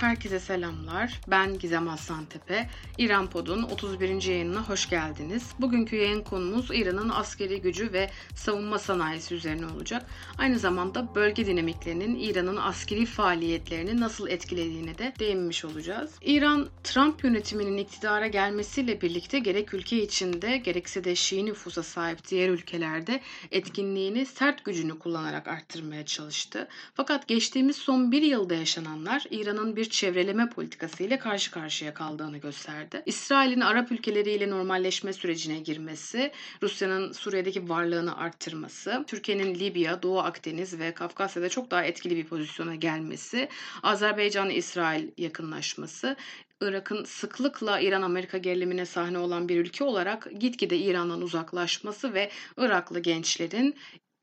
Herkese selamlar. Ben Gizem Aslantepe. İran Pod'un 31. yayınına hoş geldiniz. Bugünkü yayın konumuz İran'ın askeri gücü ve savunma sanayisi üzerine olacak. Aynı zamanda bölge dinamiklerinin İran'ın askeri faaliyetlerini nasıl etkilediğine de değinmiş olacağız. İran, Trump yönetiminin iktidara gelmesiyle birlikte gerek ülke içinde gerekse de Şii nüfusa sahip diğer ülkelerde etkinliğini sert gücünü kullanarak arttırmaya çalıştı. Fakat geçtiğimiz son bir yılda yaşananlar İran'ın bir çevreleme politikası ile karşı karşıya kaldığını gösterdi. İsrail'in Arap ülkeleriyle normalleşme sürecine girmesi, Rusya'nın Suriye'deki varlığını arttırması, Türkiye'nin Libya, Doğu Akdeniz ve Kafkasya'da çok daha etkili bir pozisyona gelmesi, Azerbaycan-İsrail yakınlaşması, Irak'ın sıklıkla İran-Amerika gerilimine sahne olan bir ülke olarak gitgide İran'dan uzaklaşması ve Iraklı gençlerin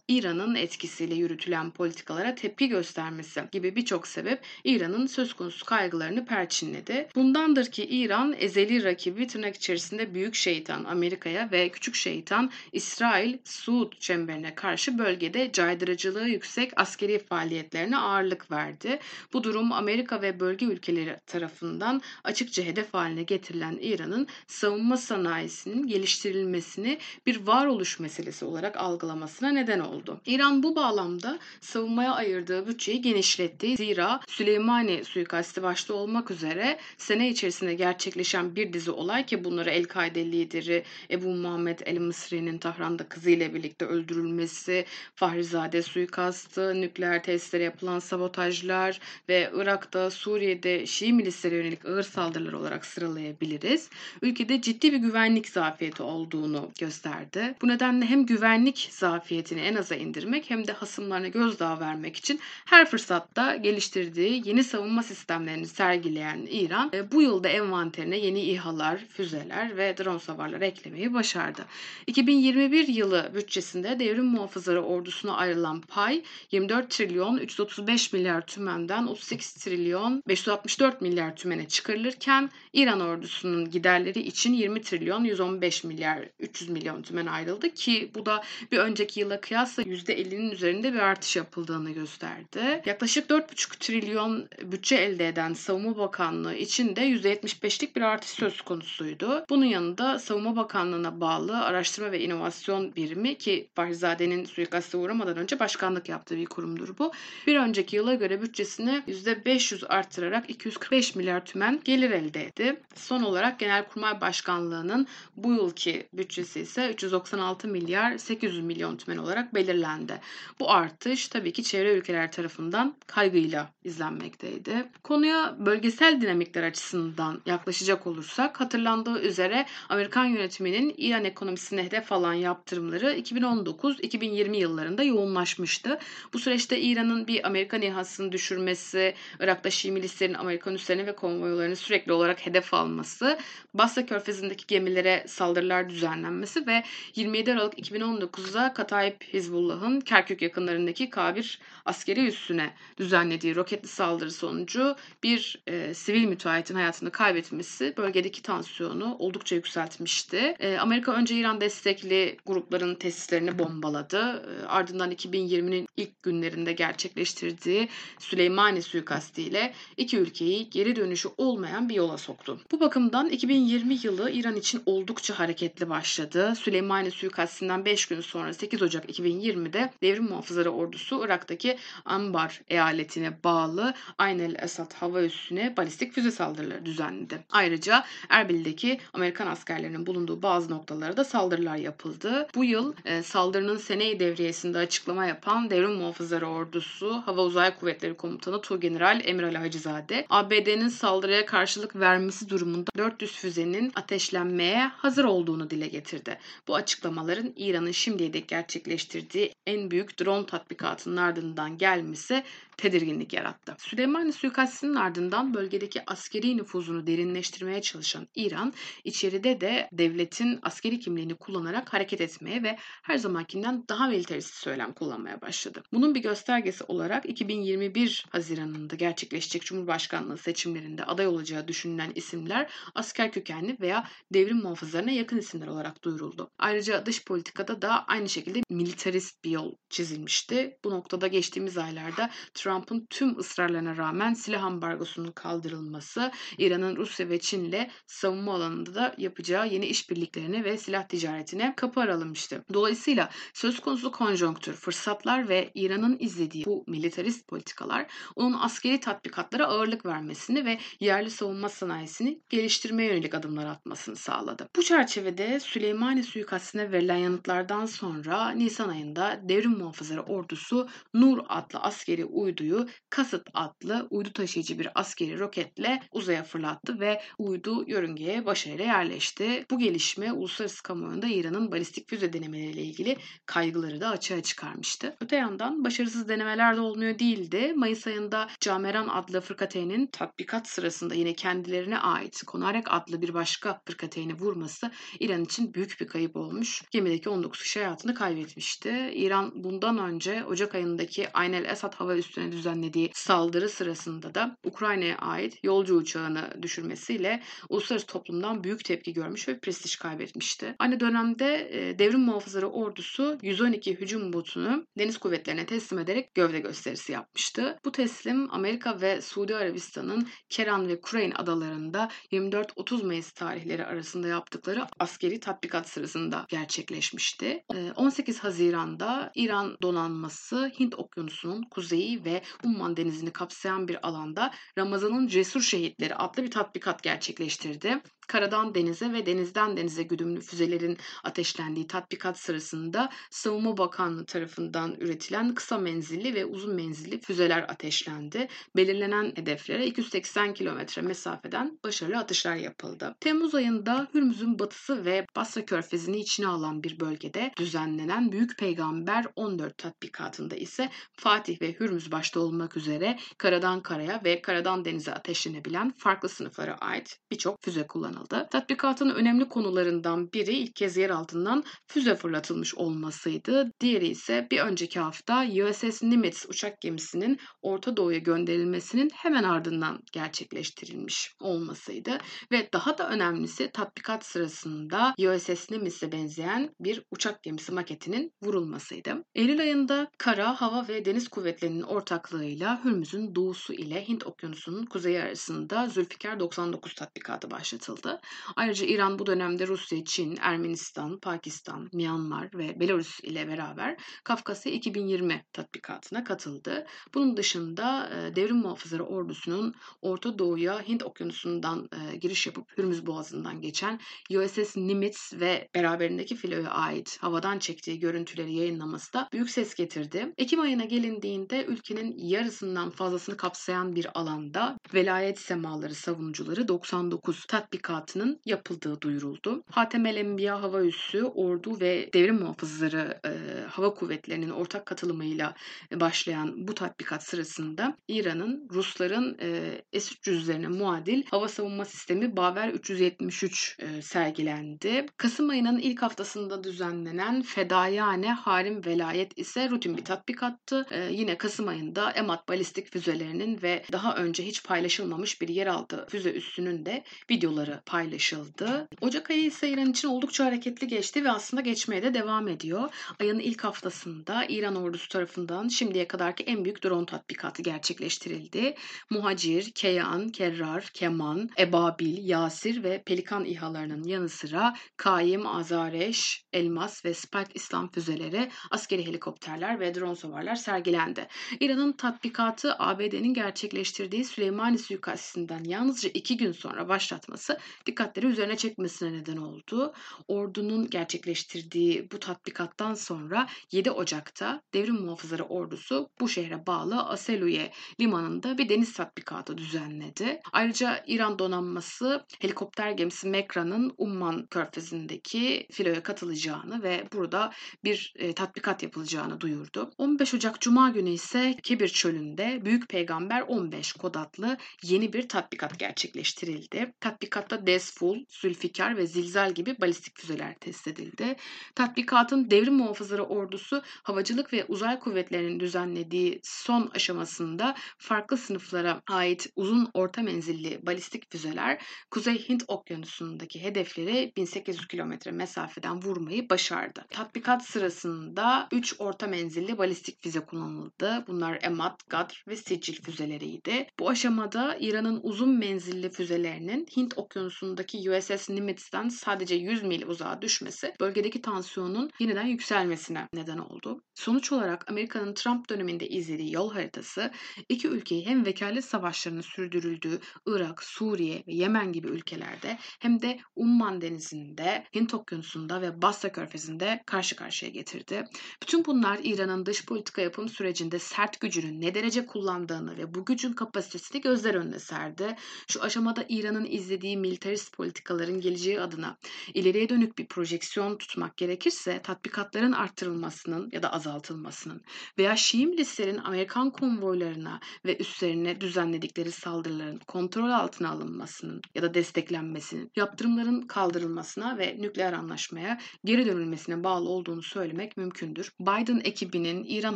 İran'ın etkisiyle yürütülen politikalara tepki göstermesi gibi birçok sebep İran'ın söz konusu kaygılarını perçinledi. Bundandır ki İran ezeli rakibi tırnak içerisinde büyük şeytan Amerika'ya ve küçük şeytan İsrail Suud çemberine karşı bölgede caydırıcılığı yüksek askeri faaliyetlerine ağırlık verdi. Bu durum Amerika ve bölge ülkeleri tarafından açıkça hedef haline getirilen İran'ın savunma sanayisinin geliştirilmesini bir varoluş meselesi olarak algılamasına neden oldu oldu. İran bu bağlamda savunmaya ayırdığı bütçeyi genişletti. Zira Süleymani suikasti başta olmak üzere sene içerisinde gerçekleşen bir dizi olay ki bunları El-Kaide lideri Ebu Muhammed El-Mısri'nin Tahran'da kızıyla birlikte öldürülmesi, Fahrizade suikastı, nükleer tesislere yapılan sabotajlar ve Irak'ta, Suriye'de Şii milislere yönelik ağır saldırılar olarak sıralayabiliriz. Ülkede ciddi bir güvenlik zafiyeti olduğunu gösterdi. Bu nedenle hem güvenlik zafiyetini en az aza indirmek hem de hasımlarına gözdağı vermek için her fırsatta geliştirdiği yeni savunma sistemlerini sergileyen İran e, bu yılda envanterine yeni İHA'lar, füzeler ve drone savarlar eklemeyi başardı. 2021 yılı bütçesinde devrim muhafızları ordusuna ayrılan pay 24 trilyon 335 milyar tümenden 38 trilyon 564 milyar tümene çıkarılırken İran ordusunun giderleri için 20 trilyon 115 milyar 300 milyon tümen ayrıldı ki bu da bir önceki yıla kıyas kıyasla %50'nin üzerinde bir artış yapıldığını gösterdi. Yaklaşık 4,5 trilyon bütçe elde eden Savunma Bakanlığı için de %75'lik bir artış söz konusuydu. Bunun yanında Savunma Bakanlığı'na bağlı araştırma ve inovasyon birimi ki Fahrizade'nin suikaste uğramadan önce başkanlık yaptığı bir kurumdur bu. Bir önceki yıla göre bütçesini %500 arttırarak 245 milyar tümen gelir elde etti. Son olarak Genelkurmay Başkanlığı'nın bu yılki bütçesi ise 396 milyar 800 milyon tümen olarak belirlendi belirlendi. Bu artış tabii ki çevre ülkeler tarafından kaygıyla izlenmekteydi. Konuya bölgesel dinamikler açısından yaklaşacak olursak hatırlandığı üzere Amerikan yönetiminin İran ekonomisine hedef alan yaptırımları 2019-2020 yıllarında yoğunlaşmıştı. Bu süreçte İran'ın bir Amerikan İHA'sını düşürmesi, Irak'ta Şii milislerin Amerikan üslerini ve konvoylarını sürekli olarak hedef alması, Basra Körfezi'ndeki gemilere saldırılar düzenlenmesi ve 27 Aralık 2019'da Katayip Hizbullah Hizbullah'ın Kerkük yakınlarındaki Kabir askeri üssüne düzenlediği roketli saldırı sonucu bir e, sivil müteahhitin hayatını kaybetmesi bölgedeki tansiyonu oldukça yükseltmişti. E, Amerika önce İran destekli grupların tesislerini bombaladı. E, ardından 2020'nin ilk günlerinde gerçekleştirdiği Süleymani suikastiyle iki ülkeyi geri dönüşü olmayan bir yola soktu. Bu bakımdan 2020 yılı İran için oldukça hareketli başladı. Süleymani suikastinden 5 gün sonra 8 Ocak 2020 2020'de devrim muhafızları ordusu Irak'taki Ambar eyaletine bağlı Ayn el Esad hava üssüne balistik füze saldırıları düzenledi. Ayrıca Erbil'deki Amerikan askerlerinin bulunduğu bazı noktalara da saldırılar yapıldı. Bu yıl e, saldırının Seney devriyesinde açıklama yapan devrim muhafızları ordusu Hava Uzay Kuvvetleri Komutanı Tuğgeneral Emir Ali Hacizade, ABD'nin saldırıya karşılık vermesi durumunda 400 füzenin ateşlenmeye hazır olduğunu dile getirdi. Bu açıklamaların İran'ın şimdiye dek gerçekleştirdiği ürettiği en büyük drone tatbikatının ardından gelmesi tedirginlik yarattı. Süleymani suikastinin ardından bölgedeki askeri nüfuzunu derinleştirmeye çalışan İran, içeride de devletin askeri kimliğini kullanarak hareket etmeye ve her zamankinden daha militarist söylem kullanmaya başladı. Bunun bir göstergesi olarak 2021 Haziran'ında gerçekleşecek Cumhurbaşkanlığı seçimlerinde aday olacağı düşünülen isimler asker kökenli veya devrim muhafızlarına yakın isimler olarak duyuruldu. Ayrıca dış politikada da aynı şekilde militarist bir yol çizilmişti. Bu noktada geçtiğimiz aylarda Trump'ın tüm ısrarlarına rağmen silah ambargosunun kaldırılması, İran'ın Rusya ve Çin'le savunma alanında da yapacağı yeni işbirliklerine ve silah ticaretine kapı aralamıştı. Dolayısıyla söz konusu konjonktür, fırsatlar ve İran'ın izlediği bu militarist politikalar onun askeri tatbikatlara ağırlık vermesini ve yerli savunma sanayisini geliştirmeye yönelik adımlar atmasını sağladı. Bu çerçevede Süleymani suikastine verilen yanıtlardan sonra Nisan ayında devrim muhafızları ordusu Nur adlı askeri uyduyu Kasıt adlı uydu taşıyıcı bir askeri roketle uzaya fırlattı ve uydu yörüngeye başarıyla yerleşti. Bu gelişme uluslararası kamuoyunda İran'ın balistik füze denemeleriyle ilgili kaygıları da açığa çıkarmıştı. Öte yandan başarısız denemeler de olmuyor değildi. Mayıs ayında Cameran adlı fırkateyn'in tatbikat sırasında yine kendilerine ait Konarek adlı bir başka fırkateyni vurması İran için büyük bir kayıp olmuş. Gemideki 19 kişi hayatını kaybetmişti. İran bundan önce Ocak ayındaki Ayn el Esad hava üssüne düzenlediği saldırı sırasında da Ukrayna'ya ait yolcu uçağını düşürmesiyle uluslararası toplumdan büyük tepki görmüş ve prestij kaybetmişti. Aynı dönemde e, devrim muhafızları ordusu 112 hücum botunu deniz kuvvetlerine teslim ederek gövde gösterisi yapmıştı. Bu teslim Amerika ve Suudi Arabistan'ın Keran ve Kureyn adalarında 24-30 Mayıs tarihleri arasında yaptıkları askeri tatbikat sırasında gerçekleşmişti. 18 Haziran'da İran donanması Hint Okyanusu'nun kuzeyi ve Umman Denizi'ni kapsayan bir alanda Ramazan'ın Cesur Şehitleri adlı bir tatbikat gerçekleştirdi karadan denize ve denizden denize güdümlü füzelerin ateşlendiği tatbikat sırasında Savunma Bakanlığı tarafından üretilen kısa menzilli ve uzun menzilli füzeler ateşlendi. Belirlenen hedeflere 280 kilometre mesafeden başarılı atışlar yapıldı. Temmuz ayında Hürmüz'ün batısı ve Basra Körfezi'ni içine alan bir bölgede düzenlenen Büyük Peygamber 14 tatbikatında ise Fatih ve Hürmüz başta olmak üzere karadan karaya ve karadan denize ateşlenebilen farklı sınıflara ait birçok füze kullanıldı. Tatbikatın önemli konularından biri ilk kez yer altından füze fırlatılmış olmasıydı. Diğeri ise bir önceki hafta USS Nimitz uçak gemisinin Orta Doğu'ya gönderilmesinin hemen ardından gerçekleştirilmiş olmasıydı. Ve daha da önemlisi tatbikat sırasında USS Nimitz'e benzeyen bir uçak gemisi maketinin vurulmasıydı. Eylül ayında kara, hava ve deniz kuvvetlerinin ortaklığıyla Hürmüz'ün doğusu ile Hint Okyanusu'nun kuzeyi arasında Zülfikar 99 tatbikatı başlatıldı. Ayrıca İran bu dönemde Rusya, Çin, Ermenistan, Pakistan, Myanmar ve Belarus ile beraber Kafkasya 2020 tatbikatına katıldı. Bunun dışında e, devrim muhafızları ordusunun Orta Doğu'ya Hint Okyanusu'ndan e, giriş yapıp Hürmüz Boğazı'ndan geçen USS Nimitz ve beraberindeki filoya ait havadan çektiği görüntüleri yayınlaması da büyük ses getirdi. Ekim ayına gelindiğinde ülkenin yarısından fazlasını kapsayan bir alanda velayet semaları savunucuları 99 tatbikat tatbikatının yapıldığı duyuruldu. Hatem el Enbiya Hava Üssü, Ordu ve Devrim Muhafızları e, Hava Kuvvetleri'nin ortak katılımıyla başlayan bu tatbikat sırasında İran'ın Rusların e, S-300'lerine muadil hava savunma sistemi Baver 373 e, sergilendi. Kasım ayının ilk haftasında düzenlenen Fedayane Harim Velayet ise rutin bir tatbikattı. E, yine Kasım ayında EMAT balistik füzelerinin ve daha önce hiç paylaşılmamış bir yeraltı füze üssünün de videoları paylaşıldı. Ocak ayı ise İran için oldukça hareketli geçti ve aslında geçmeye de devam ediyor. Ayın ilk haftasında İran ordusu tarafından şimdiye kadarki en büyük drone tatbikatı gerçekleştirildi. Muhacir, Keyan, Kerrar, Keman, Ebabil, Yasir ve Pelikan İHA'larının yanı sıra Kaim, Azareş, Elmas ve Spike İslam füzeleri, askeri helikopterler ve drone savarlar sergilendi. İran'ın tatbikatı ABD'nin gerçekleştirdiği Süleymani suikastinden yalnızca iki gün sonra başlatması dikkatleri üzerine çekmesine neden oldu. Ordunun gerçekleştirdiği bu tatbikattan sonra 7 Ocak'ta Devrim Muhafızları Ordusu bu şehre bağlı Aseluye limanında bir deniz tatbikatı düzenledi. Ayrıca İran donanması helikopter gemisi Mekra'nın Umman körfezindeki filoya katılacağını ve burada bir e, tatbikat yapılacağını duyurdu. 15 Ocak Cuma günü ise Kebir Çölü'nde Büyük Peygamber 15 kod adlı yeni bir tatbikat gerçekleştirildi. Tatbikatta Desful, Zülfikar ve Zilzal gibi balistik füzeler test edildi. Tatbikatın devrim muhafızları ordusu havacılık ve uzay kuvvetlerinin düzenlediği son aşamasında farklı sınıflara ait uzun orta menzilli balistik füzeler Kuzey Hint Okyanusu'ndaki hedefleri 1800 kilometre mesafeden vurmayı başardı. Tatbikat sırasında 3 orta menzilli balistik füze kullanıldı. Bunlar Emad, Gadr ve Sicil füzeleriydi. Bu aşamada İran'ın uzun menzilli füzelerinin Hint Okyanusu'ndaki USS Nimitz,'den sadece 100 mil uzağa düşmesi bölgedeki tansiyonun yeniden yükselmesine neden oldu. Sonuç olarak Amerika'nın Trump döneminde izlediği yol haritası iki ülkeyi hem vekalet savaşlarının sürdürüldüğü Irak, Suriye ve Yemen gibi ülkelerde hem de Umman Denizi'nde, Hint Okyanusu'nda ve Basra Körfezi'nde karşı karşıya getirdi. Bütün bunlar İran'ın dış politika yapım sürecinde sert gücünü ne derece kullandığını ve bu gücün kapasitesini gözler önüne serdi. Şu aşamada İran'ın izlediği militarist politikaların geleceği adına ileriye dönük bir projeksiyon tutmak gerekirse tatbikatların arttırılmasının ya da azaltılmasının veya Şii milislerin Amerikan konvoylarına ve üstlerine düzenledikleri saldırıların kontrol altına alınmasının ya da desteklenmesinin, yaptırımların kaldırılmasına ve nükleer anlaşmaya geri dönülmesine bağlı olduğunu söylemek mümkündür. Biden ekibinin İran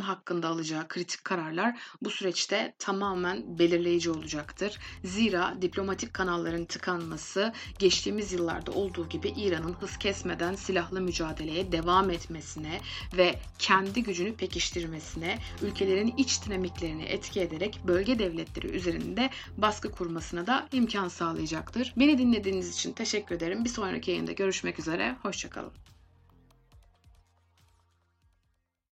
hakkında alacağı kritik kararlar bu süreçte tamamen belirleyici olacaktır. Zira diplomatik kanalların tıkanması geçtiğimiz yıllarda olduğu gibi İran'ın hız kesmeden silahlı mücadeleye devam etmesine ve kendi gücünü pekiştirmesine, ülkelerin iç dinamiklerini etki ederek bölge devletleri üzerinde baskı kurmasına da imkan sağlayacaktır. Beni dinlediğiniz için teşekkür ederim. Bir sonraki yayında görüşmek üzere. Hoşçakalın.